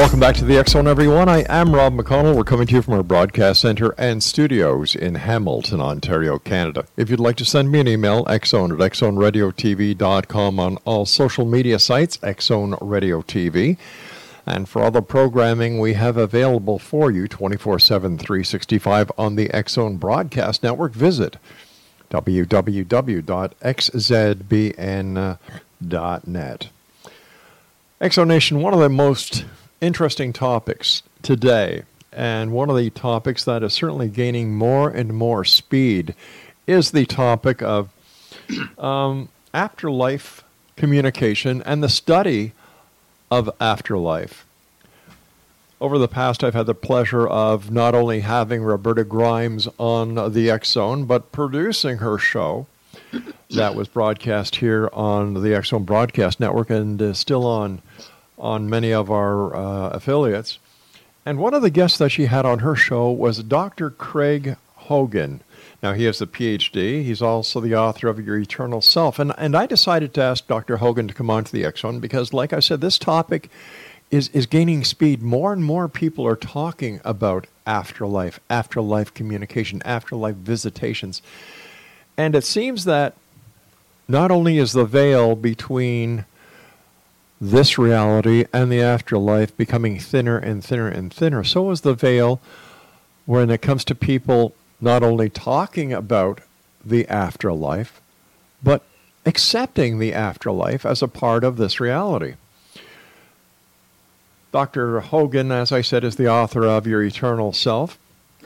welcome back to the X Zone, everyone. I am Rob McConnell. We're coming to you from our broadcast center and studios in Hamilton, Ontario, Canada. If you'd like to send me an email, xzone at xzoneradiotv.com on all social media sites, Xzone Radio TV. And for all the programming we have available for you 24 7, 365 on the X Zone Broadcast Network, visit www.xzbn.net. X Zone Nation, one of the most interesting topics today, and one of the topics that is certainly gaining more and more speed, is the topic of um, afterlife communication and the study of afterlife. Over the past, I've had the pleasure of not only having Roberta Grimes on the X Zone, but producing her show that was broadcast here on the X Zone Broadcast Network and is still on on many of our uh, affiliates. And one of the guests that she had on her show was Dr. Craig Hogan. Now, he has a PhD. He's also the author of Your Eternal Self. And, and I decided to ask Dr. Hogan to come on to the Zone because, like I said, this topic is, is gaining speed. More and more people are talking about afterlife, afterlife communication, afterlife visitations. And it seems that not only is the veil between this reality and the afterlife becoming thinner and thinner and thinner. So is the veil when it comes to people not only talking about the afterlife, but accepting the afterlife as a part of this reality. Dr. Hogan, as I said, is the author of Your Eternal Self,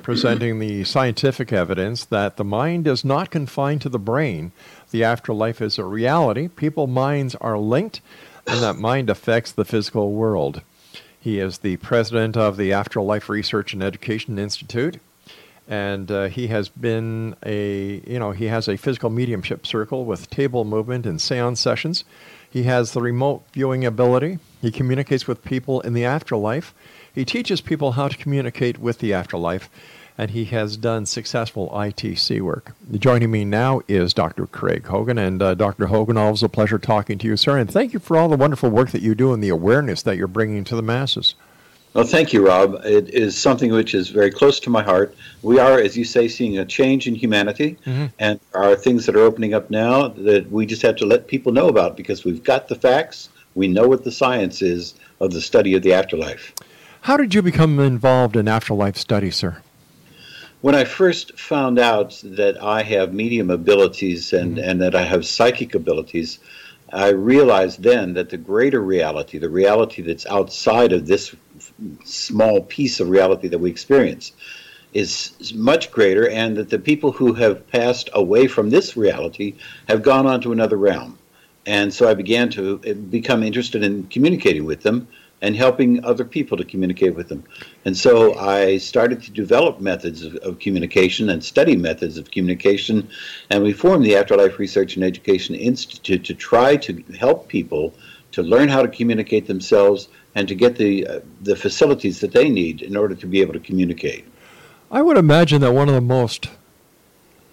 presenting the scientific evidence that the mind is not confined to the brain. The afterlife is a reality. People minds are linked and that mind affects the physical world. He is the president of the Afterlife Research and Education Institute, and uh, he has been a you know he has a physical mediumship circle with table movement and seance sessions. He has the remote viewing ability. He communicates with people in the afterlife. He teaches people how to communicate with the afterlife, and he has done successful ITC work. Joining me now is Dr. Craig Hogan. And uh, Dr. Hogan, always a pleasure talking to you, sir. And thank you for all the wonderful work that you do and the awareness that you're bringing to the masses. Well, thank you, Rob. It is something which is very close to my heart. We are, as you say, seeing a change in humanity, mm-hmm. and are things that are opening up now that we just have to let people know about because we've got the facts. We know what the science is of the study of the afterlife. How did you become involved in afterlife study, sir? When I first found out that I have medium abilities and, mm-hmm. and that I have psychic abilities, I realized then that the greater reality, the reality that's outside of this small piece of reality that we experience, is much greater, and that the people who have passed away from this reality have gone on to another realm. And so I began to eh, become interested in communicating with them and helping other people to communicate with them. And so I started to develop methods of, of, communication and study methods of communication. And we formed the Afterlife Research and Education Institute to try to help people to learn how to communicate themselves and to get the, uh, the facilities that they need in order to be able to communicate. I would imagine that one of the most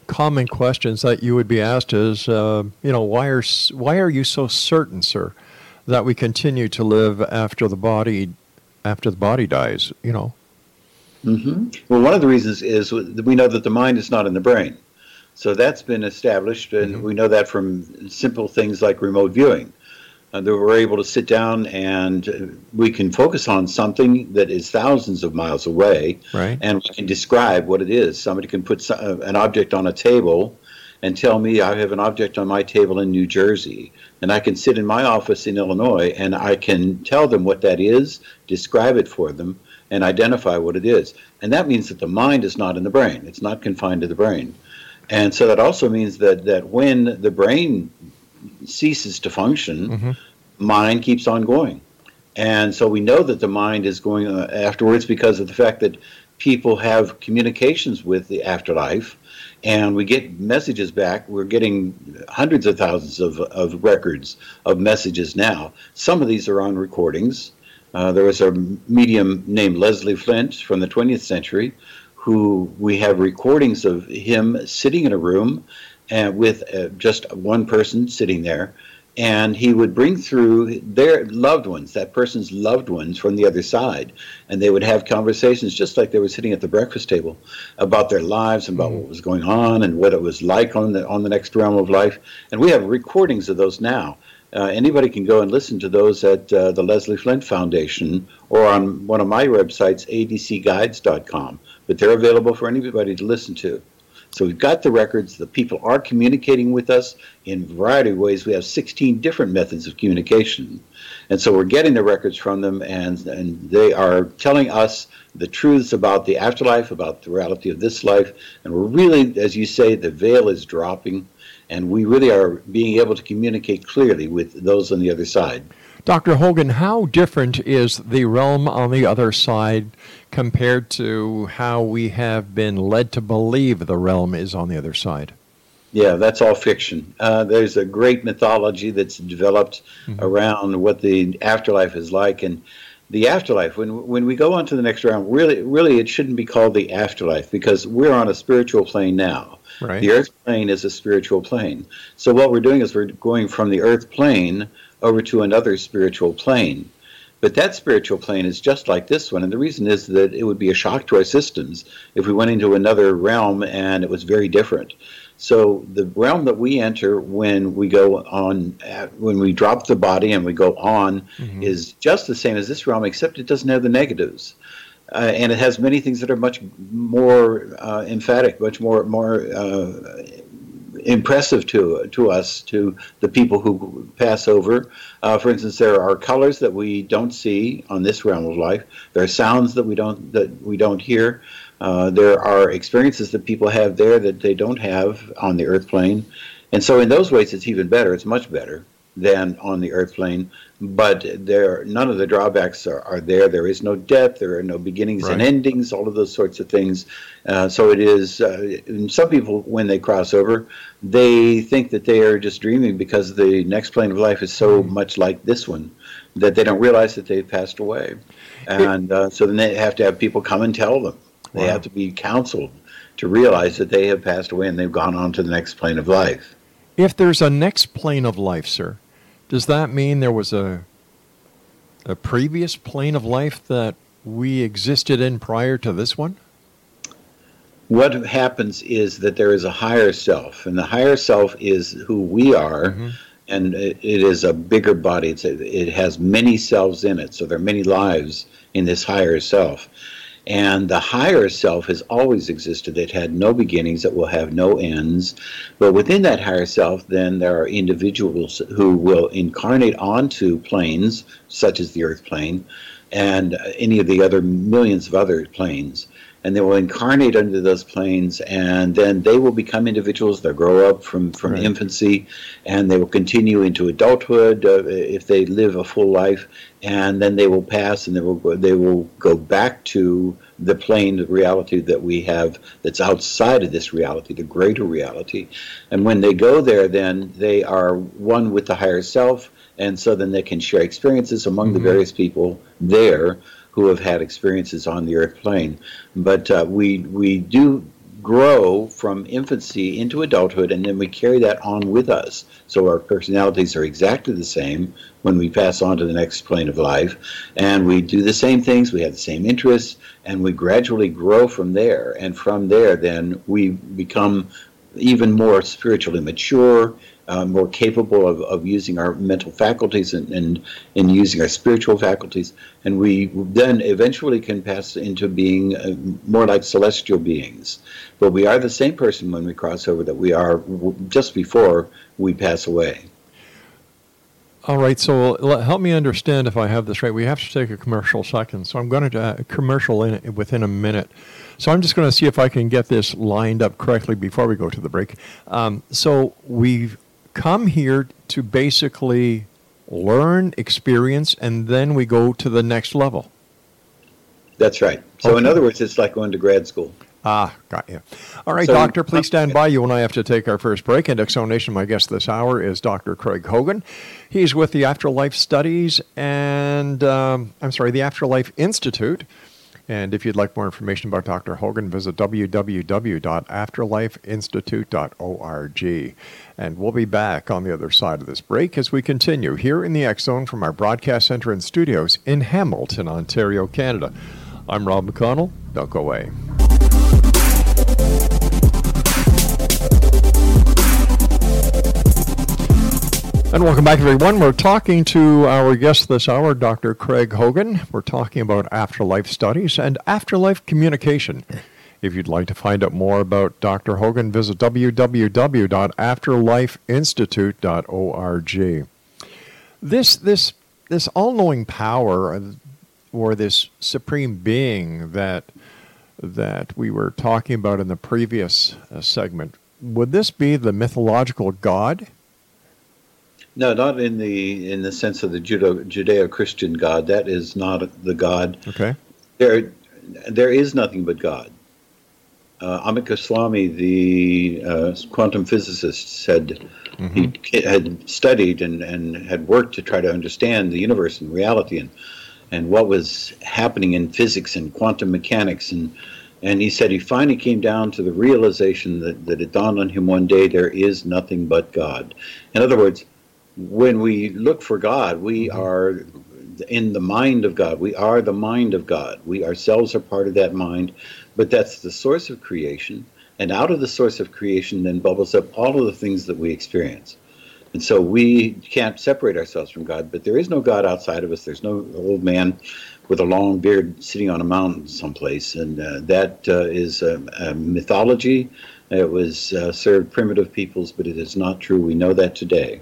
common questions that you would be asked is, uh, you know, why are, why are you so certain, sir? That we continue to live after the body after the body dies. You know. Mm-hmm. Well, one of the reasons is we know that the mind is not in the brain, so that's been established, and mm-hmm. we know that from simple things like remote viewing. Uh, that we're able to sit down and we can focus on something that is thousands of miles away, right. and we can describe what it is. Somebody can put uh, an object on a table and tell me I have an object on my table in New Jersey and I can sit in my office in Illinois and I can tell them what that is, describe it for them, and identify what it is. And that means that the mind is not in the brain, it's not confined to the brain. And so that also means that, that when the brain ceases to function, mm-hmm. mind keeps on going. And so we know that the mind is going uh, afterwards because of the fact that people have communications with the afterlife and we get messages back. We're getting hundreds of thousands of, of records of messages now. Some of these are on recordings. Uh, there was a medium named Leslie Flint from the 20th century who we have recordings of him sitting in a room and with uh, just one person sitting there and he would bring through their loved ones, that person's loved ones from the other side, and they would have conversations just like they were sitting at the breakfast table about their lives and about mm. what was going on and what it was like on the on the next realm of life. And we have recordings of those now. Uh, anybody can go and listen to those at uh, the Leslie Flint Foundation or on one of my websites, adcguides.com. But they're available for anybody to listen to. So we've got the records. The people are communicating with us in a variety of ways. We have 16 different methods of communication. And so we're getting the records from them, and, and they are telling us the truths about the afterlife, about the reality of this life. And we're really, as you say, the veil is dropping, and we really are being able to communicate clearly with those on the other side. Dr. Hogan, how different is the realm on the other side compared to how we have been led to believe the realm is on the other side? Yeah, that's all fiction. Uh, there's a great mythology that's developed mm-hmm. around what the afterlife is like, and the afterlife. When when we go on to the next round, really, really, it shouldn't be called the afterlife because we're on a spiritual plane now. Right. The earth plane is a spiritual plane. So what we're doing is we're going from the earth plane over to another spiritual plane. But that spiritual plane is just like this one, and the reason is that it would be a shock to our systems if we went into another realm and it was very different. So the realm that we enter when we go on, when we drop the body and we go on, mm-hmm. is just the same as this realm, except it doesn't have the negatives. Uh, and it has many things that are much more uh, emphatic, much more more uh, impressive to to us, to the people who pass over. Uh, for instance, there are colors that we don't see on this realm of life. There are sounds that we don't that we don't hear. Uh, there are experiences that people have there that they don't have on the earth plane, and so in those ways, it's even better. It's much better than on the earth plane. But there, none of the drawbacks are, are there. There is no death. There are no beginnings right. and endings. All of those sorts of things. Uh, so it is. Uh, some people, when they cross over, they think that they are just dreaming because the next plane of life is so mm-hmm. much like this one that they don't realize that they've passed away. And uh, so then they have to have people come and tell them. They wow. have to be counseled to realize that they have passed away and they've gone on to the next plane of life. If there's a next plane of life, sir, does that mean there was a a previous plane of life that we existed in prior to this one? What happens is that there is a higher self, and the higher self is who we are, mm-hmm. and it, is a bigger body. It's a, it has many selves in it, so there are many lives in this higher self. And the higher self has always existed. It had no beginnings, it will have no ends. But within that higher self, then there are individuals who will incarnate onto planes, such as the earth plane, and any of the other millions of other planes and they will incarnate under those planes, and then they will become individuals. They'll grow up from from right. infancy, and they will continue into adulthood uh, if they live a full life, and then they will pass, and they will go, they will go back to the plane of reality that we have that's outside of this reality, the greater reality. And when they go there, then they are one with the higher self, and so then they can share experiences among mm-hmm. the various people there who have had experiences on the earth plane. But uh, we we do grow from infancy into adulthood, and then we carry that on with us. So our personalities are exactly the same when we pass on to the next plane of life, and we do the same things. We have the same interests, and we gradually grow from there. And from there, then we become even more spiritually mature uh, more capable of, of using our mental faculties and, and, and using our spiritual faculties. And we then eventually can pass into being uh, more like celestial beings. But we are the same person when we cross over that we are just before we pass away. All right, so help me understand if I have this right. We have to take a commercial second, so I'm going to uh, commercial in within a minute. So I'm just going to see if I can get this lined up correctly before we go to the break. Um, so we've come here to basically learn, experience, and then we go to the next level. That's right. So, okay. in other words, it's like going to grad school. Ah, got you. All right, so, Doctor, please stand by. You and I have to take our first break. And Exonation, my guest this hour is Dr. Craig Hogan. He's with the Afterlife Studies and, um, I'm sorry, the Afterlife Institute. And if you'd like more information about Dr. Hogan, visit www.afterlifeinstitute.org. And we'll be back on the other side of this break as we continue here in the X Zone from our broadcast center and studios in Hamilton, Ontario, Canada. I'm Rob McConnell. Don't go away. And welcome back, everyone. We're talking to our guest this hour, Dr. Craig Hogan. We're talking about afterlife studies and afterlife communication. If you'd like to find out more about Dr. Hogan, visit www.afterlifeinstitute.org. This, this, this all knowing power or this supreme being that, that we were talking about in the previous uh, segment, would this be the mythological God? No, not in the in the sense of the Judo, Judeo-Christian God. That is not the God. Okay. There, there is nothing but God. Uh, Amit Goswami, the uh, quantum physicist, said mm-hmm. he had studied and, and had worked to try to understand the universe and reality and and what was happening in physics and quantum mechanics and and he said he finally came down to the realization that, that it dawned on him one day there is nothing but God. In other words, when we look for God, we mm-hmm. are in the mind of God. We are the mind of God. We ourselves are part of that mind, but that's the source of creation. And out of the source of creation then bubbles up all of the things that we experience. And so we can't separate ourselves from God, but there is no God outside of us. There's no old man with a long beard sitting on a mountain someplace. And uh, that uh, is a, a, mythology. It was uh, served primitive peoples, but it is not true. We know that today.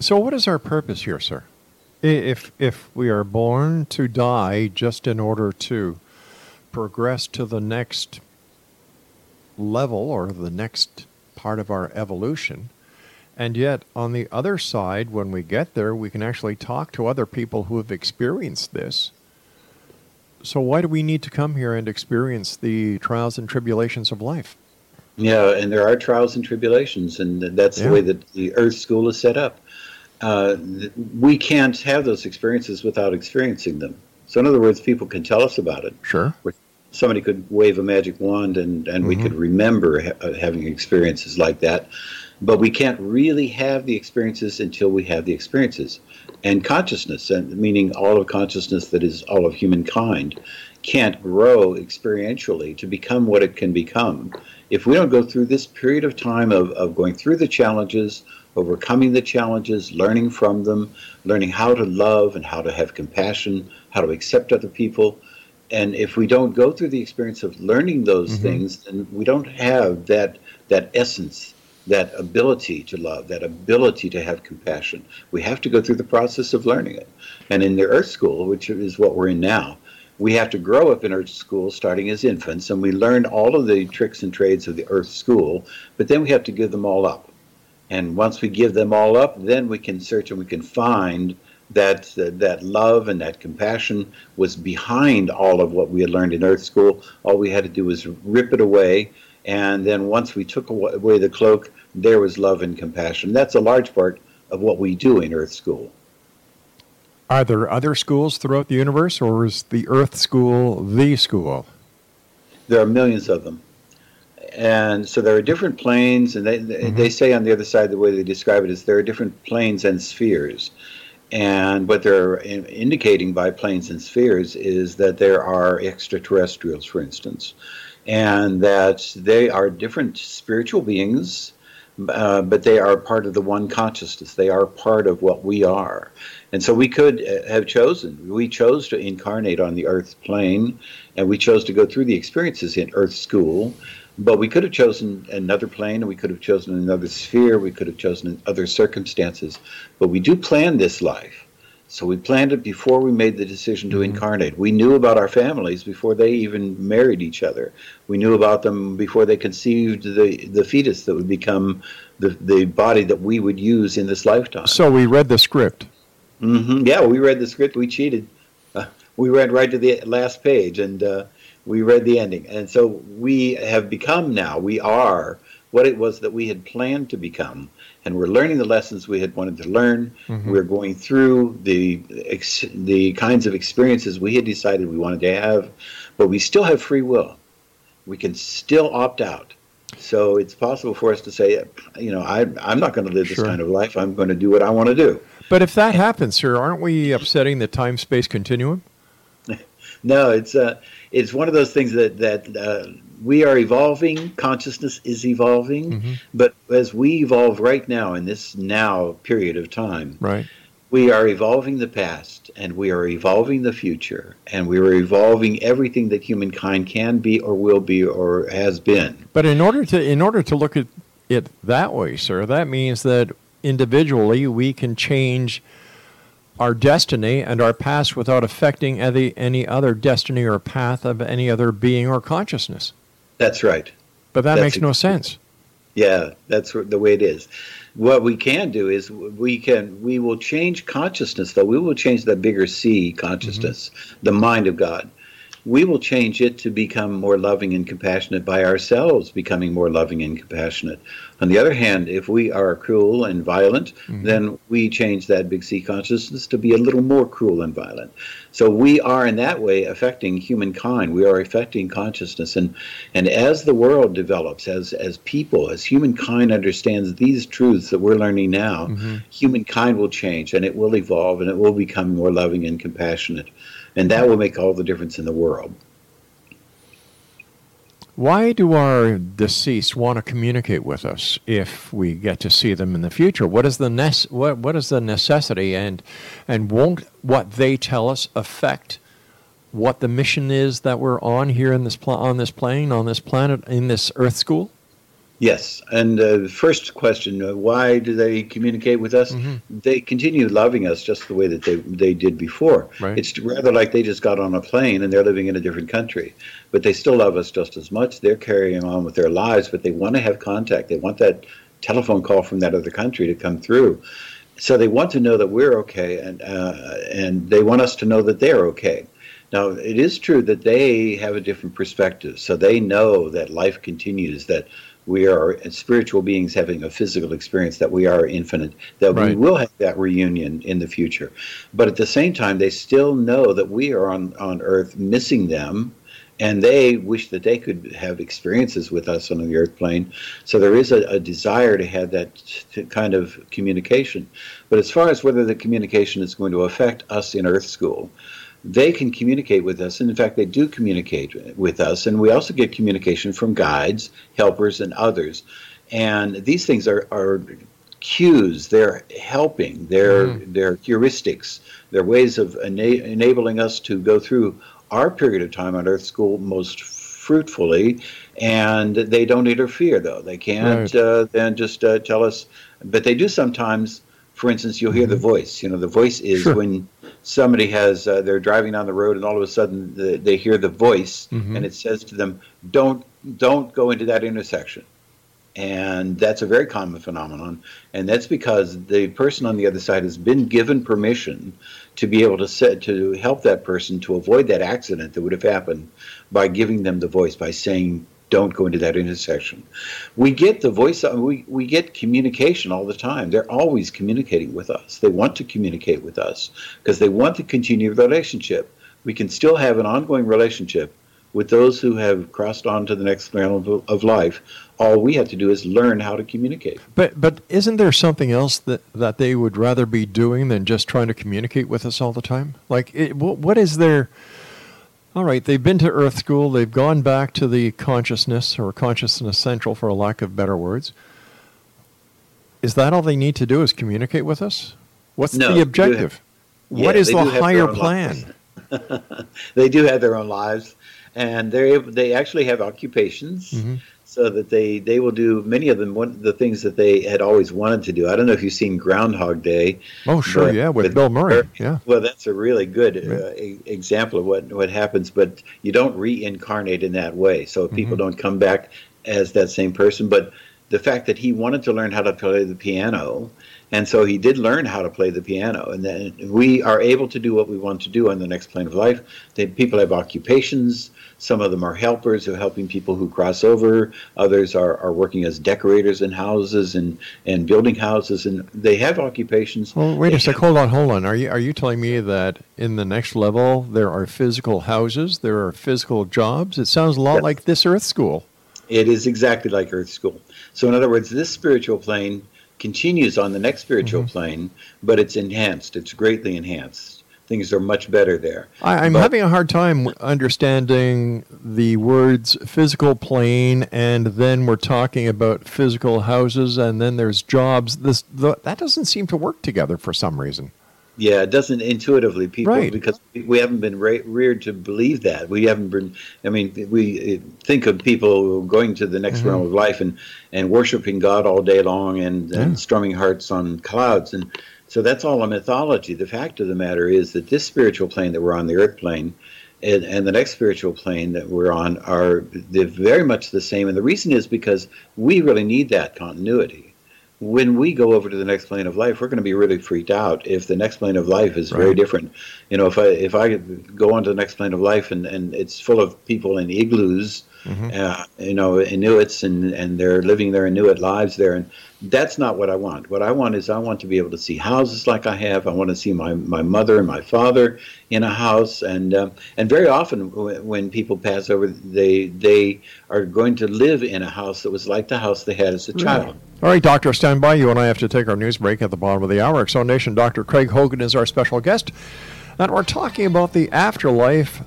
So, what is our purpose here, sir? If if we are born to die just in order to progress to the next level or the next part of our evolution, and yet on the other side, when we get there, we can actually talk to other people who have experienced this. So, why do we need to come here and experience the trials and tribulations of life? Yeah, and there are trials and tribulations, and that's yeah. the way that the Earth School is set up uh, we can't have those experiences without experiencing them. So, in other words, people can tell us about it. Sure. Somebody could wave a magic wand and, and mm-hmm. we could remember ha- uh, having experiences like that. But we can't really have the experiences until we have the experiences. And consciousness, and meaning all of consciousness that is all of humankind, can't grow experientially to become what it can become if we don't go through this period of time of, of going through the challenges, overcoming the challenges, learning from them, learning how to love and how to have compassion, how to accept other people. And if we don't go through the experience of learning those mm-hmm. things, then we don't have that that essence, that ability to love, that ability to have compassion. We have to go through the process of learning it. And in the Earth School, which is what we're in now, we have to grow up in Earth School starting as infants, and we learn all of the tricks and trades of the Earth School, but then we have to give them all up. And once we give them all up, then we can search and we can find that uh, that love and that compassion was behind all of what we had learned in Earth School. All we had to do was rip it away, and then once we took away the cloak, there was love and compassion. That's a large part of what we do in Earth School. Are there other schools throughout the universe, or is the Earth School the school? There are millions of them and so there are different planes, and they mm-hmm. they say on the other side the way they describe it is there are different planes and spheres, and what they're in, indicating by planes and spheres is that there are extraterrestrials, for instance, and that they are different spiritual beings. Uh, but they are part of the one consciousness. They are part of what we are. And so we could uh, have chosen, we chose to incarnate on the earth plane, and we chose to go through the experiences in earth school, but we could have chosen another plane, we could have chosen another sphere, we could have chosen other circumstances. But we do plan this life. So we planned it before we made the decision to mm-hmm. incarnate. We knew about our families before they even married each other. We knew about them before they conceived the, the fetus that would become the, the body that we would use in this lifetime. So we read the script. Mm-hmm. Yeah, we read the script. We cheated. Uh, we read right to the last page, and uh, we read the ending. And so we have become now, we are what it was that we had planned to become. And we're learning the lessons we had wanted to learn. Mm-hmm. We're going through the ex- the kinds of experiences we had decided we wanted to have, but we still have free will. We can still opt out. So it's possible for us to say, you know, I, I'm not going to live sure. this kind of life. I'm going to do what I want to do. But if that happens, sir, aren't we upsetting the time space continuum? no, it's uh, it's one of those things that that uh, we are evolving. Consciousness is evolving, mm-hmm. but as we evolve right now in this now period of time, right, we are evolving the past and we are evolving the future and we are evolving everything that humankind can be or will be or has been. But in order to in order to look at it that way, sir, that means that individually we can change our destiny and our past without affecting any, any other destiny or path of any other being or consciousness. That's right. But that that's makes no sense. Yeah, that's the way it is. What we can do is we can we will change consciousness though. We will change the bigger C consciousness, mm-hmm. the mind of God we will change it to become more loving and compassionate by ourselves becoming more loving and compassionate. On the other hand, if we are cruel and violent, mm-hmm. then we change that big C consciousness to be a little more cruel and violent. So we are in that way affecting humankind. We are affecting consciousness and and as the world develops, as as people, as humankind understands these truths that we're learning now, mm-hmm. humankind will change and it will evolve and it will become more loving and compassionate. And that will make all the difference in the world. Why do our deceased want to communicate with us if we get to see them in the future? What is the nece- what, what is the necessity and and won't what they tell us affect what the mission is that we're on here in this pl- on this plane on this planet in this Earth school? Yes, and uh, the first question: uh, Why do they communicate with us? Mm-hmm. They continue loving us just the way that they they did before. Right. It's rather like they just got on a plane and they're living in a different country, but they still love us just as much. They're carrying on with their lives, but they want to have contact. They want that telephone call from that other country to come through. So they want to know that we're okay, and uh, and they want us to know that they're okay. Now, it is true that they have a different perspective, so they know that life continues, that we are spiritual beings having a physical experience, that we are infinite, that right. we will have that reunion in the future. But at the same time, they still know that we are on, on earth missing them, and they wish that they could have experiences with us on the earth plane. So there is a, a desire to have that kind of communication. But as far as whether the communication is going to affect us in Earth School, they can communicate with us. And in fact, they do communicate with us. And we also get communication from guides, helpers, and others. And these things are, are cues, they're helping, they're, mm. they're heuristics, they're ways of ena- enabling us to go through our period of time on Earth School most fruitfully. And they don't interfere, though. They can't right. uh, then just uh, tell us, but they do sometimes. For instance, you'll hear mm-hmm. the voice. You know, the voice is sure. when somebody has uh, they're driving down the road and all of a sudden the, they hear the voice mm-hmm. and it says to them don't don't go into that intersection and that's a very common phenomenon and that's because the person on the other side has been given permission to be able to set to help that person to avoid that accident that would have happened by giving them the voice by saying don't go into that intersection. We get the voice, we, we get communication all the time. They're always communicating with us. They want to communicate with us because they want to continue the relationship. We can still have an ongoing relationship with those who have crossed on to the next realm of, life. All we have to do is learn how to communicate. But but isn't there something else that, that they would rather be doing than just trying to communicate with us all the time? Like, it, what, what is there? All right, they've been to Earth School. They've gone back to the consciousness or consciousness central, for a lack of better words. Is that all they need to do? Is communicate with us? What's no, the objective? Have, what yeah, is the higher plan? they do have their own lives, and they they actually have occupations. Mm-hmm so that they they will do many of them one the things that they had always wanted to do. I don't know if you've seen Groundhog Day. Oh, sure, yeah, with, with Bill Murray. Yeah. Well, that's a really good uh, example of what what happens, but you don't reincarnate in that way. So mm-hmm. people don't come back as that same person, but the fact that he wanted to learn how to play the piano and so he did learn how to play the piano and then we are able to do what we want to do on the next plane of life they, people have occupations Some of them are helpers who are helping people who cross over. Others are, are working as decorators in houses and, and building houses, and they have occupations. Well, wait They a sec. have- Hold on, hold on. Are you are you telling me that in the next level there are physical houses, there are physical jobs? It sounds a lot Yes. like this Earth School. It is exactly like Earth School. So, in other words, this spiritual plane continues on the next spiritual Mm-hmm. plane, but it's enhanced. It's greatly enhanced. Things are much better there. I, I'm But- having a hard time understanding the words physical plane, and then we're talking about physical houses, and then there's jobs. This the, that doesn't seem to work together for some reason. Yeah, it doesn't intuitively people Right. because we haven't been ra- reared to believe that. We haven't been. I mean, we uh, think of people going to the next Mm-hmm. realm of life and and worshiping God all day long and, Yeah. and strumming hearts on clouds, and so that's all a mythology. The fact of the matter is that this spiritual plane that we're on, the earth plane, and, and the next spiritual plane that we're on are they're very much the same. And the reason is because we really need that continuity when we go over to the next plane of life, we're going to be really freaked out if the next plane of life is very different. You know, if I if I go on to the next plane of life and, and it's full of people in igloos, Mm-hmm. uh, you know, Inuits and and they're living their Inuit lives there, and that's not what I want. What I want is I want to be able to see houses like I have. I want to see my, my mother and my father in a house, and um, and very often w- when people pass over, they they are going to live in a house that was like the house they had as a child. All right, Doctor, stand by. You and I have to take our news break at the bottom of the hour. X Zone Nation, Dr. Craig Hogan is our special guest, and we're talking about the afterlife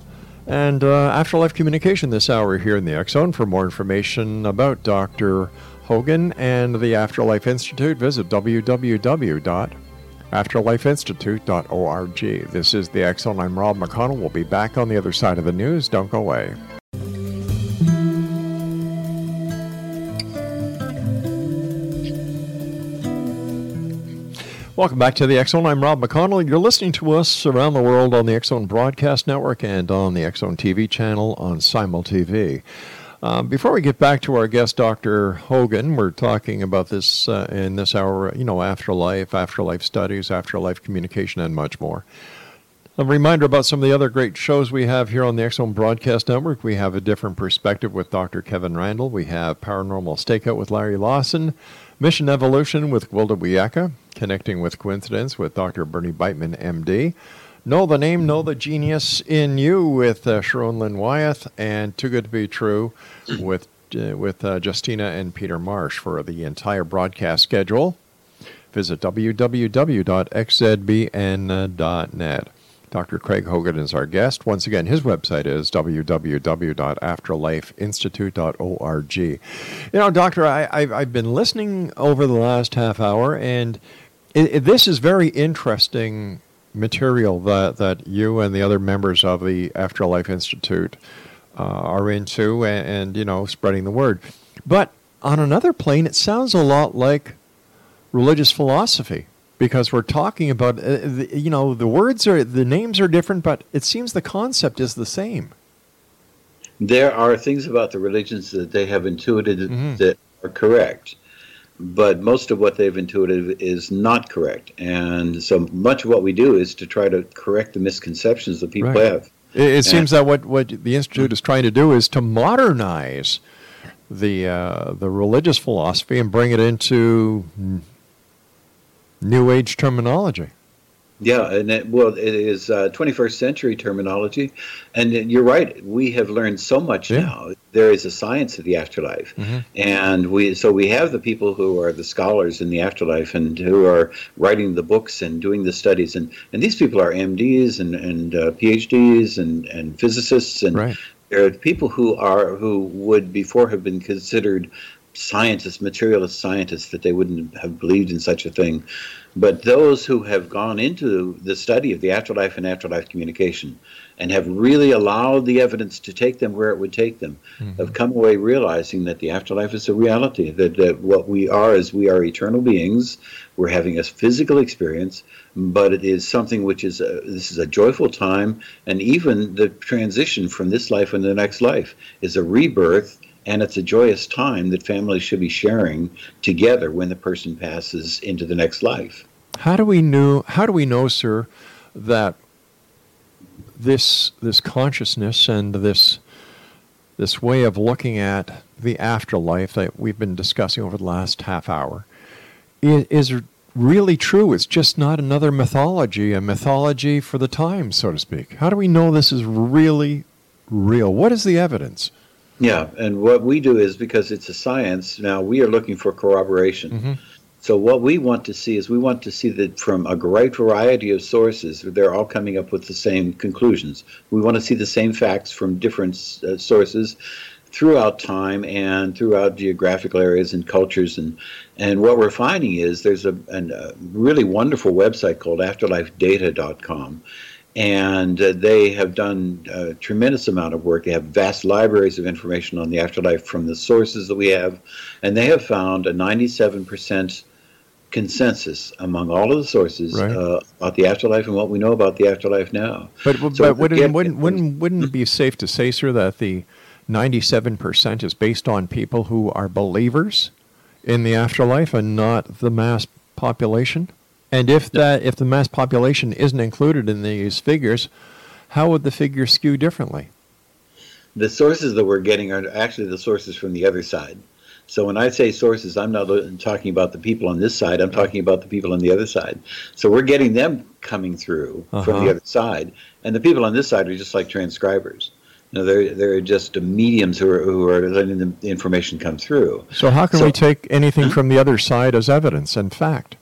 and uh, afterlife communication this hour here in the X Zone. For more information about Dr. Hogan and the Afterlife Institute, visit www.afterlifeinstitute.org. This is the X Zone. I'm Rob McConnell. We'll be back on the other side of the news. Don't go away. Welcome back to the X Zone. I'm Rob McConnell. You're listening to us around the world on the X Zone Broadcast Network and on the X Zone TV channel on SimulTV. Um, before we get back to our guest, Dr. Hogan, we're talking about this uh, in this hour, you know, afterlife, afterlife studies, afterlife communication, and much more. A reminder about some of the other great shows we have here on the X Zone Broadcast Network. We have a different perspective with Dr. Kevin Randle. We have Paranormal Stakeout with Larry Lawson, Mission Evolution with Gwilda Wiyaka, Connecting with Coincidence with Dr. Bernie Beitman, MD. Know the Name, Know the Genius in You with uh, Sharon Lynn Wyeth, and Too Good to Be True with, uh, with uh, Justina and Peter Marsh for the entire broadcast schedule. Visit www.xzbn.net. Dr. Craig Hogan is our guest. Once again, his website is www.afterlifeinstitute.org. You know, Doctor, I, I've, I've been listening over the last half hour, and it, it- this is very interesting material that, that you and the other members of the Afterlife Institute uh, are into and, and, you know, spreading the word. But on another plane, it sounds a lot like religious philosophy because we're talking about uh, the, you know the words are the names are different but it seems the concept is the same There are things about the religions that they have intuited Mhm. that are correct, but most of what they've intuited is not correct. And so much of what we do is to try to correct the misconceptions that people Right. have. it, it seems that what, what the institute is trying to do is to modernize the uh, the religious philosophy and bring it into new age terminology Yeah, and it, well, it is uh, 21st century terminology, and you're right. We have learned so much Yeah. now. There is a science of the afterlife, Mhm. and we so we have the people who are the scholars in the afterlife and who are writing the books and doing the studies, and and these people are MDs and and uh, PhDs and and physicists, and right there are people who are who would before have been considered scientists, materialist scientists, that they wouldn't have believed in such a thing. But those who have gone into the study of the afterlife and afterlife communication and have really allowed the evidence to take them where it would take them mm-hmm. have come away realizing that the afterlife is a reality, that, that what we are is we are eternal beings. We're having a physical experience, but it is something which is a, this is a joyful time, and even the transition from this life and the next life is a rebirth, and it's a joyous time that families should be sharing together when the person passes into the next life. How do we know? How do we know, sir, that this this consciousness and this this way of looking at the afterlife that we've been discussing over the last half hour is, is really true. It's just not another mythology, a mythology for the time, so to speak. How do we know this is really real? What is the evidence? Yeah, and what we do is because it's a science, now we are looking for corroboration. Mm-hmm. So what we want to see is we want to see that from a great variety of sources, they're all coming up with the same conclusions. We want to see the same facts from different uh, sources throughout time and throughout geographical areas and cultures and and what we're finding is there's a, an, a really wonderful website called afterlifedata.com and uh, they have done a tremendous amount of work. They have vast libraries of information on the afterlife from the sources that we have, and they have found a 97% consensus among all of the sources right. uh, about the afterlife and what we know about the afterlife now. But, so but wouldn't, wouldn't, wouldn't, wouldn't it be safe to say, sir, that the 97% is based on people who are believers in the afterlife and not the mass population? And if that if the mass population isn't included in these figures, how would the figures skew differently? The sources that we're getting are actually the sources from the other side. So when I say sources, I'm not talking about the people on this side. I'm talking about the people on the other side. So we're getting them coming through uh-huh. from the uh-huh. other side, and the people on this side are just like transcribers. You know, they're they're just mediums who are who are letting the information come through. So how can so, we take anything from the other side as evidence and fact?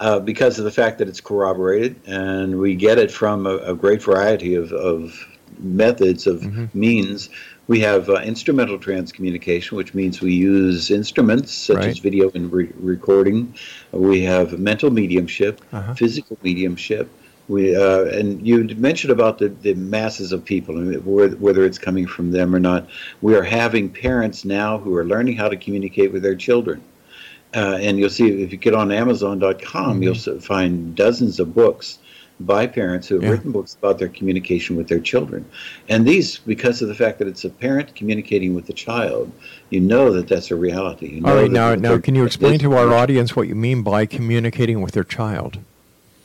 Uh, because of the fact that it's corroborated, and we get it from a, a great variety of, of methods of mm-hmm. means. We have uh, instrumental transcommunication, which means we use instruments such right. as video and re- recording. We have mental mediumship, uh-huh. physical mediumship. We uh, and you mentioned about the, the masses of people and whether it's coming from them or not. We are having parents now who are learning how to communicate with their children. Uh, and you'll see if you get on Amazon.com, mm-hmm. you'll find dozens of books by parents who have yeah. written books about their communication with their children. And these, because of the fact that it's a parent communicating with the child, you know that that's a reality. You All right, now, now can you explain to our audience what you mean by communicating with their child?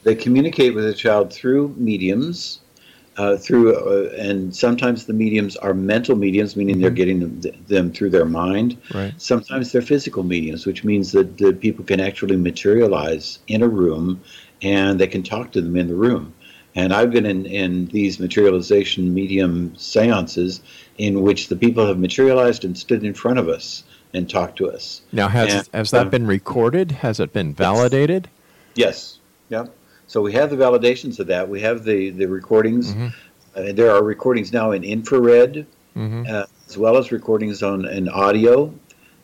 They communicate with the child through mediums, uh, through uh, and sometimes the mediums are mental mediums, meaning mm-hmm. they're getting them, them, through their mind. Right. Sometimes they're physical mediums, which means that the people can actually materialize in a room and they can talk to them in the room. And I've been in, in these materialization medium seances in which the people have materialized and stood in front of us and talked to us. Now, has, and, has that um, been recorded? Has it been validated? Yes. Yeah. So we have the validations of that. We have the the recordings. Mm-hmm. Uh, there are recordings now in infrared, mm-hmm. uh, as well as recordings on in audio,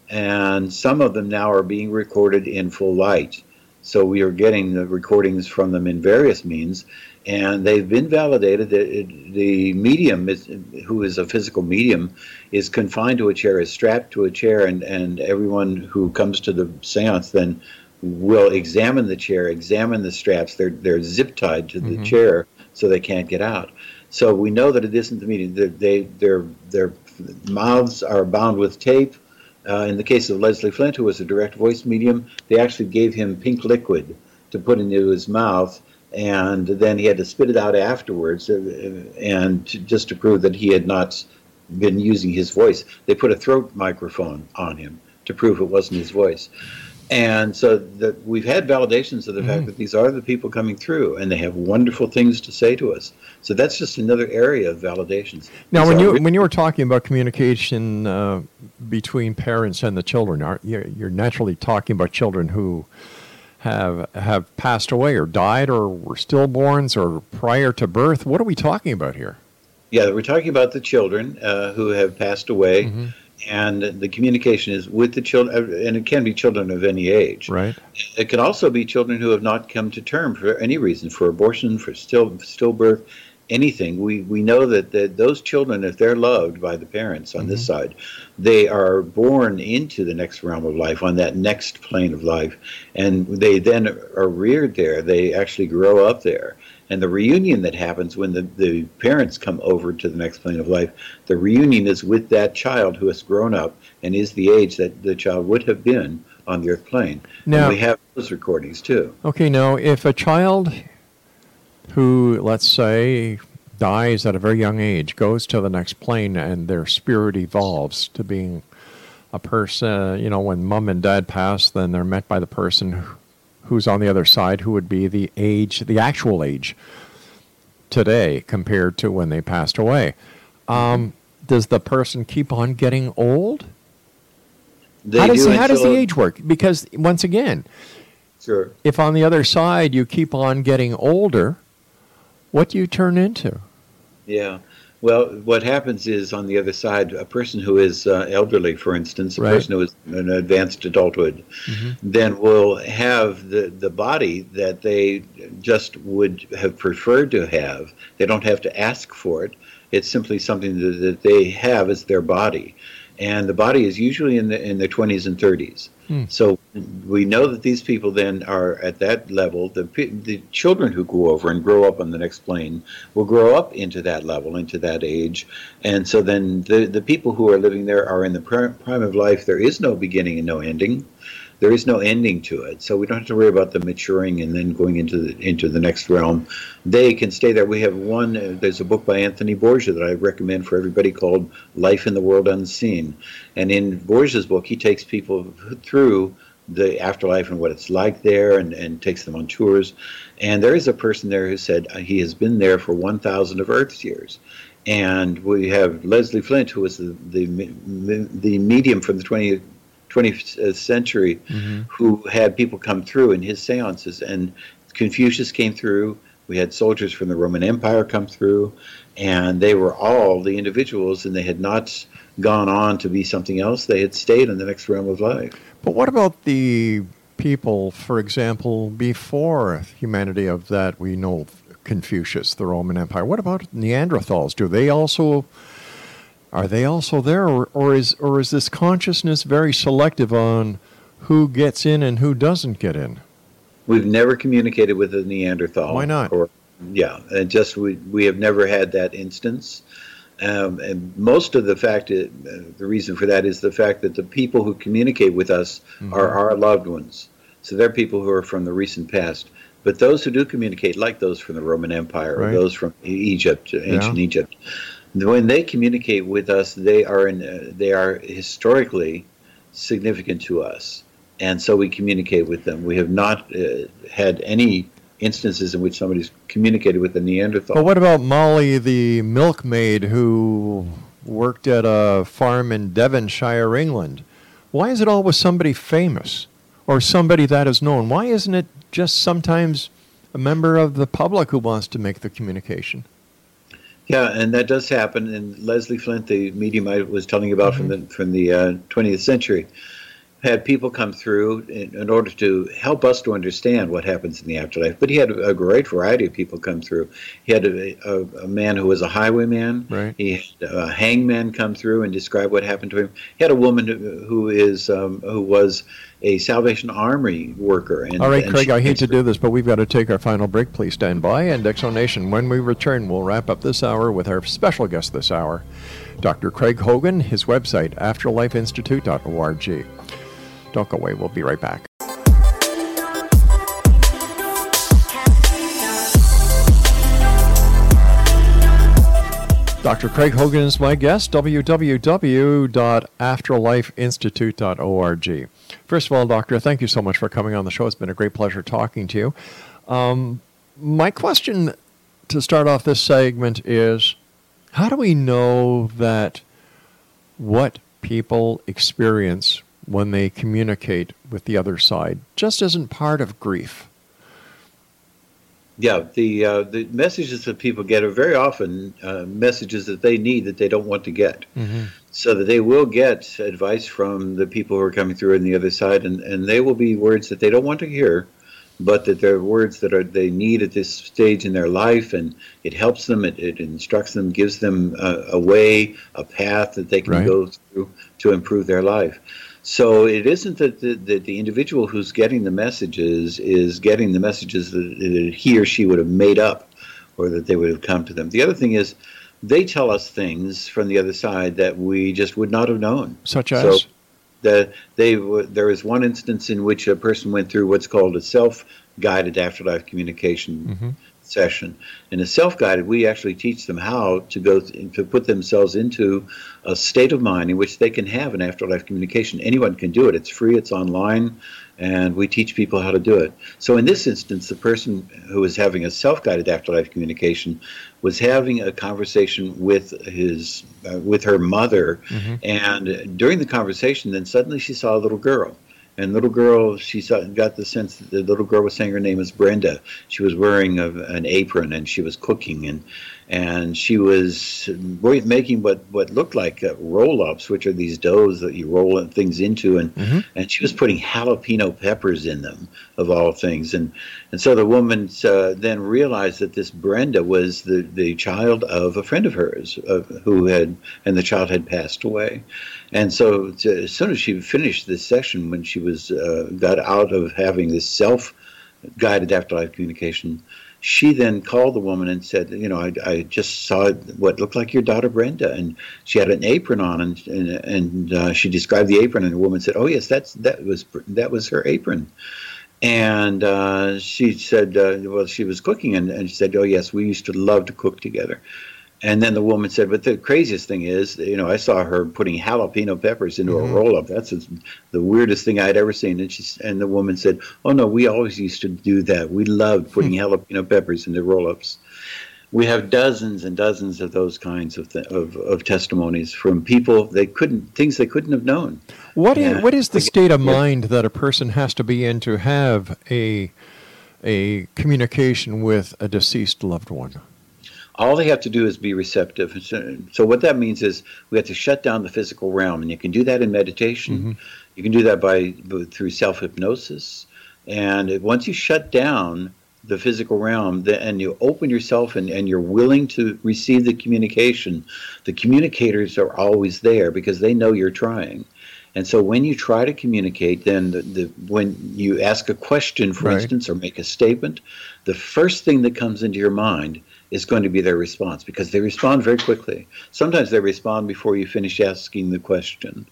and some of them now are being recorded in full light. So we are getting the recordings from them in various means, and they've been validated. The, the medium, is, who is a physical medium, is confined to a chair, is strapped to a chair, and, and everyone who comes to the seance then will examine the chair, examine the straps. They're they're zip tied to the mm-hmm. chair so they can't get out. So we know that it isn't the medium. They, they their their mouths are bound with tape. Uh, in the case of Leslie Flint, who was a direct voice medium, they actually gave him pink liquid to put into his mouth, and then he had to spit it out afterwards, uh, and just to prove that he had not been using his voice. They put a throat microphone on him to prove it wasn't his voice. And so that we've had validations of the mm. fact that these are the people coming through, and they have wonderful things to say to us. So that's just another area of validations. Now, when you when you were talking about communication uh, between parents and the children, are you're, you're naturally talking about children who have have passed away or died or were stillborns or prior to birth. What are we talking about here? Yeah, we're talking about the children uh, who have passed away. Mm-hmm and the communication is with the children, and it can be children of any age. Right. It can also be children who have not come to term for any reason, for abortion, for still stillbirth, anything. We we know that, that those children, if they're loved by the parents on mm-hmm. this side, they are born into the next realm of life, on that next plane of life, and they then are reared there. They actually grow up there and the reunion that happens when the, the parents come over to the next plane of life, the reunion is with that child who has grown up and is the age that the child would have been on the earth plane. Now, and we have those recordings too. Okay, now if a child who, let's say, dies at a very young age, goes to the next plane, and their spirit evolves to being a person. You know, when mom and dad pass, then they're met by the person who's on the other side, who would be the age, the actual age today compared to when they passed away. Um, does the person keep on getting old? They how does, do how does the age work? Because once again, Sure. if on the other side you keep on getting older, what do you turn into? Yeah. Well, what happens is on the other side, a person who is uh, elderly, for instance, a Right. person who is in advanced adulthood, then will have the, the body that they just would have preferred to have. They don't have to ask for it. It's simply something that, that they have as their body. And the body is usually in the in their 20s and 30s. Hmm. So we know that these people then are at that level. The, the children who go over and grow up on the next plane will grow up into that level, into that age. And so then the, the people who are living there are in the prime, prime of life. There is no beginning and no ending. There is no ending to it. So we don't have to worry about the maturing and then going into the, into the next realm. They can stay there. We have one, uh, there's a book by Anthony Borgia that I recommend for everybody called Life in the World Unseen. And in Borgia's book, he takes people through the afterlife and what it's like there and, and takes them on tours. And there is a person there who said uh, he has been there for 1,000 of Earth's years. And we have Leslie Flint, who was the, the, the medium from the 20th, 20th uh, century, mm-hmm. who had people come through in his seances. And Confucius came through. We had soldiers from the Roman Empire come through. And they were all the individuals, and they had not gone on to be something else. They had stayed in the next realm of life. But what about the people, for example, before humanity of that we know Confucius, the Roman Empire? What about Neanderthals? Do they also are they also there, or, or is or is this consciousness very selective on who gets in and who doesn't get in? We've never communicated with a Neanderthal. Why not? Or, yeah, and just we we have never had that instance. Um, and most of the fact, uh, the reason for that is the fact that the people who communicate with us are our loved ones. So they're people who are from the recent past. But those who do communicate, like those from the Roman Empire Right. or those from Egypt, ancient Egypt, when they communicate with us, they are in, uh, they are historically significant to us, and so we communicate with them. We have not uh, had any instances in which somebody's communicated with a Neanderthal. But what about Molly, the milkmaid who worked at a farm in Devonshire, England? Why is it always somebody famous or somebody that is known? Why isn't it just sometimes a member of the public who wants to make the communication? Yeah, and that does happen. And Leslie Flint, the medium I was telling you about from the from the uh, 20th century, had people come through in, in order to help us to understand what happens in the afterlife. But he had a, great variety of people come through. He had a, a, a man who was a highwayman. Right. He had a hangman come through and describe what happened to him. He had a woman who, who is um, who was a Salvation Army worker. And, All right, and Craig, I hate to do this, but we've got to take our final break. Please stand by. And X Zone Nation, when we return, we'll wrap up this hour with our special guest this hour, Dr. Craig Hogan, his website, afterlifeinstitute.org. Don't go away. We'll be right back. Dr. Craig Hogan is my guest, www.afterlifeinstitute.org. First of all, Doctor, thank you so much for coming on the show. It's been a great pleasure talking to you. Um, my question to start off this segment is how do we know that what people experience when they communicate with the other side just isn't part of grief? Yeah, the uh, the messages that people get are very often uh, messages that they need that they don't want to get. So that they will get advice from the people who are coming through on the other side, and, and they will be words that they don't want to hear, but that they're words that are they need at this stage in their life, and it helps them, it, it instructs them, gives them a, a way, a path that they can Right. go through to improve their life. So it isn't that the, that the individual who's getting the messages is getting the messages that, that he or she would have made up or that they would have come to them. The other thing is they tell us things from the other side that we just would not have known. Such as? So the, they there is one instance in which a person went through what's called a self-guided afterlife communication mm-hmm. Session. In a self-guided, we actually teach them how to go th- to put themselves into a state of mind in which they can have an afterlife communication. Anyone can do it. It's free. It's online, and we teach people how to do it. So in this instance, the person who was having a self-guided afterlife communication was having a conversation with his uh, with her mother, mm-hmm. and during the conversation, then suddenly she saw a little girl and little girl, she saw, got the sense that the little girl was saying her name was Brenda. She was wearing a, an apron and she was cooking and and she was making what, what looked like uh, roll-ups, which are these doughs that you roll things into, and mm-hmm. and she was putting jalapeno peppers in them, of all things, and and so the woman uh, then realized that this Brenda was the the child of a friend of hers, uh, who had and the child had passed away, and so to, as soon as she finished this session, when she was uh, got out of having this self guided afterlife communication she then called the woman and said, you know, I, I just saw what looked like your daughter Brenda, and she had an apron on, and and, and uh, she described the apron, and the woman said, oh yes, that's that was that was her apron, and uh, she said, uh, well, she was cooking, and, and she said, oh yes, we used to love to cook together. And then the woman said, "But the craziest thing is, you know, I saw her putting jalapeno peppers into mm-hmm. a roll-up. That's the weirdest thing I'd ever seen." And she and the woman said, "Oh no, we always used to do that. We loved putting hmm. jalapeno peppers into roll-ups." We have dozens and dozens of those kinds of, th- of, of testimonies from people they couldn't things they couldn't have known. What is, what is the state of mind that a person has to be in to have a a communication with a deceased loved one? All they have to do is be receptive. So, what that means is we have to shut down the physical realm, and you can do that in meditation. Mm-hmm. You can do that by through self hypnosis, and once you shut down the physical realm and you open yourself and, and you're willing to receive the communication, the communicators are always there because they know you're trying. And so when you try to communicate, then the, the, when you ask a question, for right. instance, or make a statement, the first thing that comes into your mind is going to be their response because they respond very quickly. Sometimes they respond before you finish asking the question.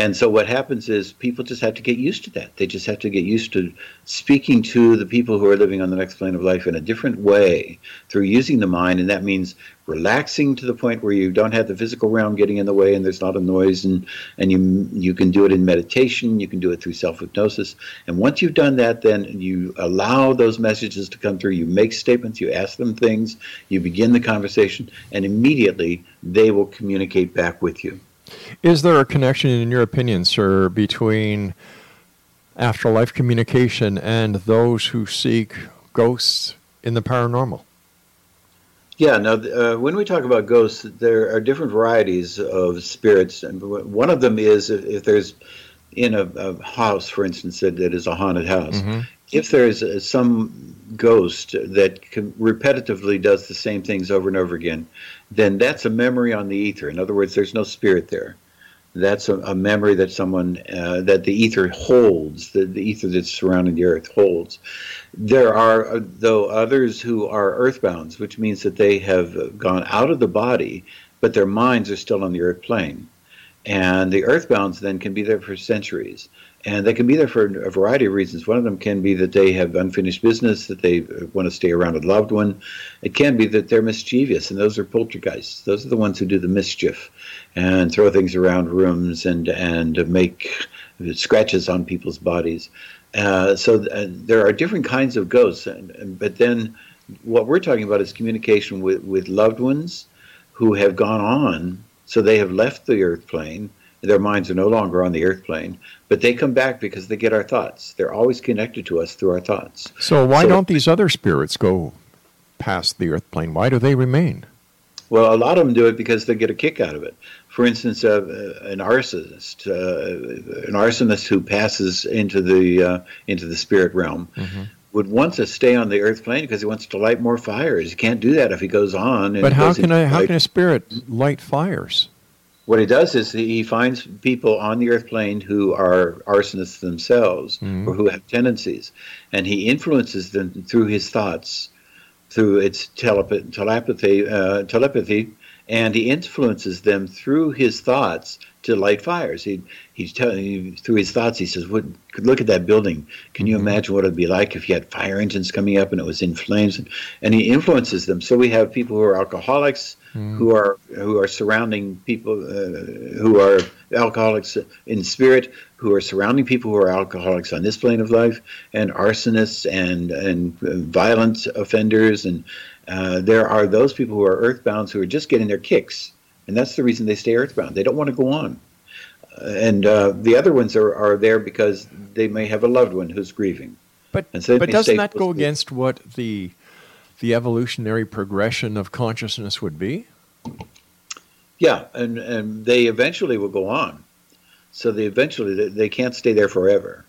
And so what happens is people just have to get used to that. They just have to get used to speaking to the people who are living on the next plane of life in a different way through using the mind. And that means relaxing to the point where you don't have the physical realm getting in the way and there's not a noise and, and you, you can do it in meditation, you can do it through self-hypnosis. And once you've done that, then you allow those messages to come through. You make statements, you ask them things, you begin the conversation, and immediately they will communicate back with you. Is there a connection, in your opinion, sir, between afterlife communication and those who seek ghosts in the paranormal? Yeah, now uh, when we talk about ghosts, there are different varieties of spirits. And one of them is if, if there's in a, a, house, for instance, that, that is a haunted house, mm-hmm. if there is uh, some ghost that repetitively does the same things over and over again, then that's a memory on the ether. In other words, there's no spirit there that's a, a memory that someone uh, that the ether holds the, the ether that's surrounding the earth holds there are uh, though others who are earthbounds which means that they have gone out of the body but their minds are still on the earth plane and the earthbounds then can be there for centuries and they can be there for a variety of reasons. One of them can be that they have unfinished business, that they want to stay around a loved one. It can be that they're mischievous, and those are poltergeists. Those are the ones who do the mischief and throw things around rooms and and make scratches on people's bodies. Uh, so th- uh, there are different kinds of ghosts, and, and, but then what we're talking about is communication with, with loved ones who have gone on, so they have left the earth plane their minds are no longer on the earth plane, but they come back because they get our thoughts. They're always connected to us through our thoughts. So why so, don't these other spirits go past the earth plane? Why do they remain? Well, a lot of them do it because they get a kick out of it. For instance, uh, an arsonist, uh, an arsonist who passes into the uh, into the spirit realm, mm-hmm. Would want to stay on the earth plane because he wants to light more fires. He can't do that if he goes on. but how can I? How can a spirit light fires? what he does is he finds people on the earth plane who are arsonists themselves mm-hmm. or who have tendencies, and he influences them through his thoughts, through its telepathy, uh, telepathy, and he influences them through his thoughts to light fires. He he's telling you through his thoughts. He says, "What? Look at that building. Can you imagine what it'd be like if you had fire engines coming up and it was in flames?" And, and he influences them. So we have people who are alcoholics mm. who are who are surrounding people uh, who are alcoholics in spirit, who are surrounding people who are alcoholics on this plane of life, and arsonists and and violent offenders, and uh, there are those people who are earthbound who are just getting their kicks and that's the reason they stay earthbound. They don't want to go on. Uh, and uh, the other ones are, are there because they may have a loved one who's grieving. But so but doesn't that go against what the the evolutionary progression of consciousness would be? Yeah, and and they eventually will go on. So they eventually they, they can't stay there forever,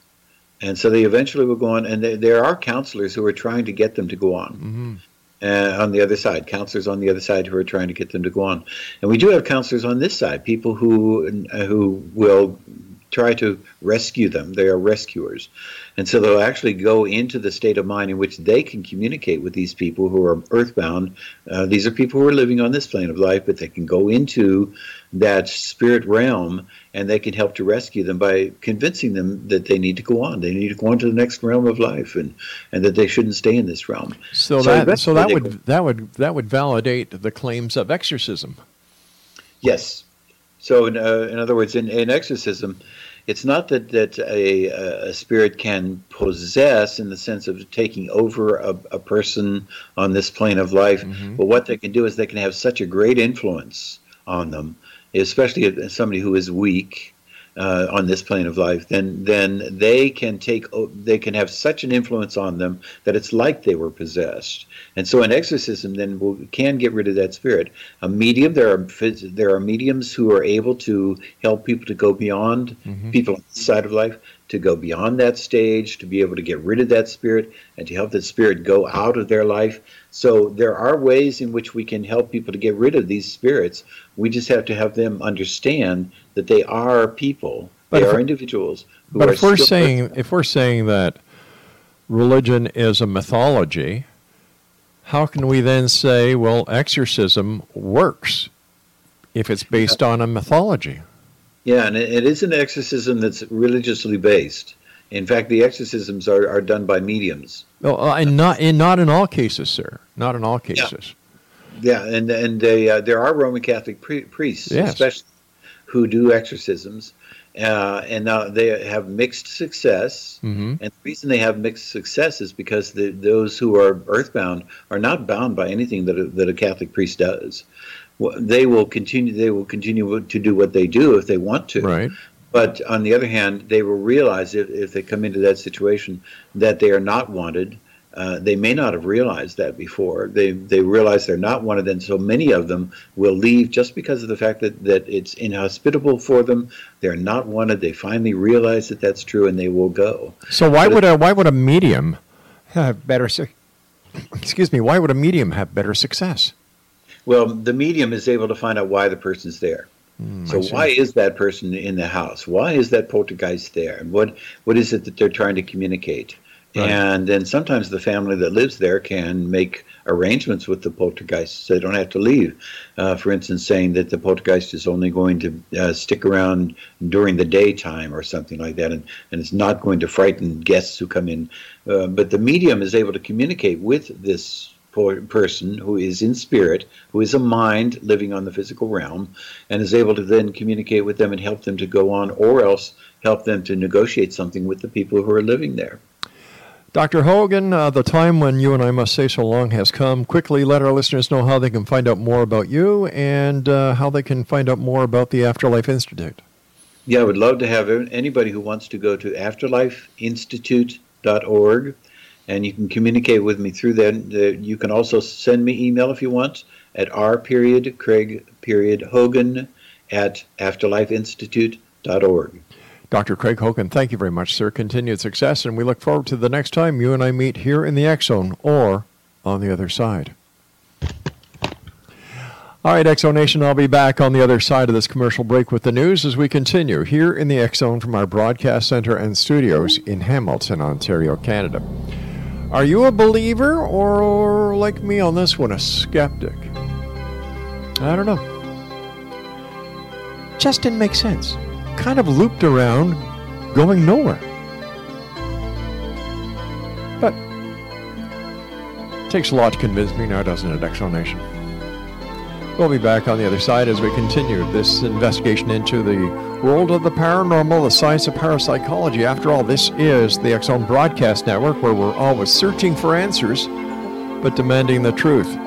and so they eventually will go on. And they, there are counselors who are trying to get them to go on. Mm-hmm uh, on the other side, counselors on the other side who are trying to get them to go on. And we do have counselors on this side, people who uh, who will try to rescue them. They are rescuers. And so they'll actually go into the state of mind in which they can communicate with these people who are earthbound. Uh, these are people who are living on this plane of life, but they can go into that spirit realm and they can help to rescue them by convincing them that they need to go on. They need to go on to the next realm of life and, and that they shouldn't stay in this realm. So, so that, so that would that would that would validate the claims of exorcism. Yes. So in, uh, in other words, in, in exorcism, it's not that that a, a, spirit can possess in the sense of taking over a, a person on this plane of life, mm-hmm. but what they can do is they can have such a great influence on them, especially somebody who is weak uh, on this plane of life, then then they can take they can have such an influence on them that it's like they were possessed. And so an exorcism then will, can get rid of that spirit. A medium there are there are mediums who are able to help people to go beyond mm-hmm. people on the side of life to go beyond that stage, to be able to get rid of that spirit, and to help that spirit go out of their life. So there are ways in which we can help people to get rid of these spirits. We just have to have them understand that they are people, but they are individuals. but if we're saying if we're saying that religion is a mythology, how can we then say, well, exorcism works if it's based on a mythology? Yeah, and it is an exorcism that's religiously based. In fact, the exorcisms are, are done by mediums. Oh, uh, and not in not in all cases, sir. Not in all cases. Yeah, yeah and and they, uh, there are Roman Catholic pri- priests, yes. especially, who do exorcisms, uh, and now they have mixed success. Mm-hmm. And the reason they have mixed success is because the, those who are earthbound are not bound by anything that a, that a Catholic priest does they will continue they will continue to do what they do if they want to right but on the other hand they will realize if, if they come into that situation that they are not wanted uh, they may not have realized that before. They they realize they're not wanted, and so many of them will leave just because of the fact that, that it's inhospitable for them. They're not wanted. They finally realize that that's true, and they will go. So why but would a why would a medium have better? Excuse me. Why would a medium have better success? Well, the medium is able to find out why the person's there. Mm, so why is that person in the house? Why is that poltergeist there? And what what is it that they're trying to communicate? Right. And then sometimes the family that lives there can make arrangements with the poltergeist so they don't have to leave. Uh, for instance, saying that the poltergeist is only going to uh, stick around during the daytime or something like that, and, and it's not going to frighten guests who come in. Uh, but the medium is able to communicate with this person who is in spirit, who is a mind living on the physical realm, and is able to then communicate with them and help them to go on, or else help them to negotiate something with the people who are living there. Dr. Hogan, uh, the time when you and I must say so long has come. Quickly let our listeners know how they can find out more about you and uh, how they can find out more about the Afterlife Institute. Yeah, I would love to have anybody who wants to go to afterlifeinstitute.org and you can communicate with me through that. You can also send me email if you want at r period craig period hogan at afterlifeinstitute.org. Dr. Craig Hogan, thank you very much, sir. Continued success, and we look forward to the next time you and I meet here in the Zone or on the other side. All right, Zone Nation, I'll be back on the other side of this commercial break with the news as we continue here in the Zone from our broadcast center and studios in Hamilton, Ontario, Canada. Are you a believer or, like me on this one, a skeptic? I don't know. just didn't make sense. Kind of looped around, going nowhere. But takes a lot to convince me now, doesn't it, X Zone Nation? We'll be back on the other side as we continue this investigation into the world of the paranormal, the science of parapsychology. After all, this is the Zone Broadcast Network where we're always searching for answers, but demanding the truth.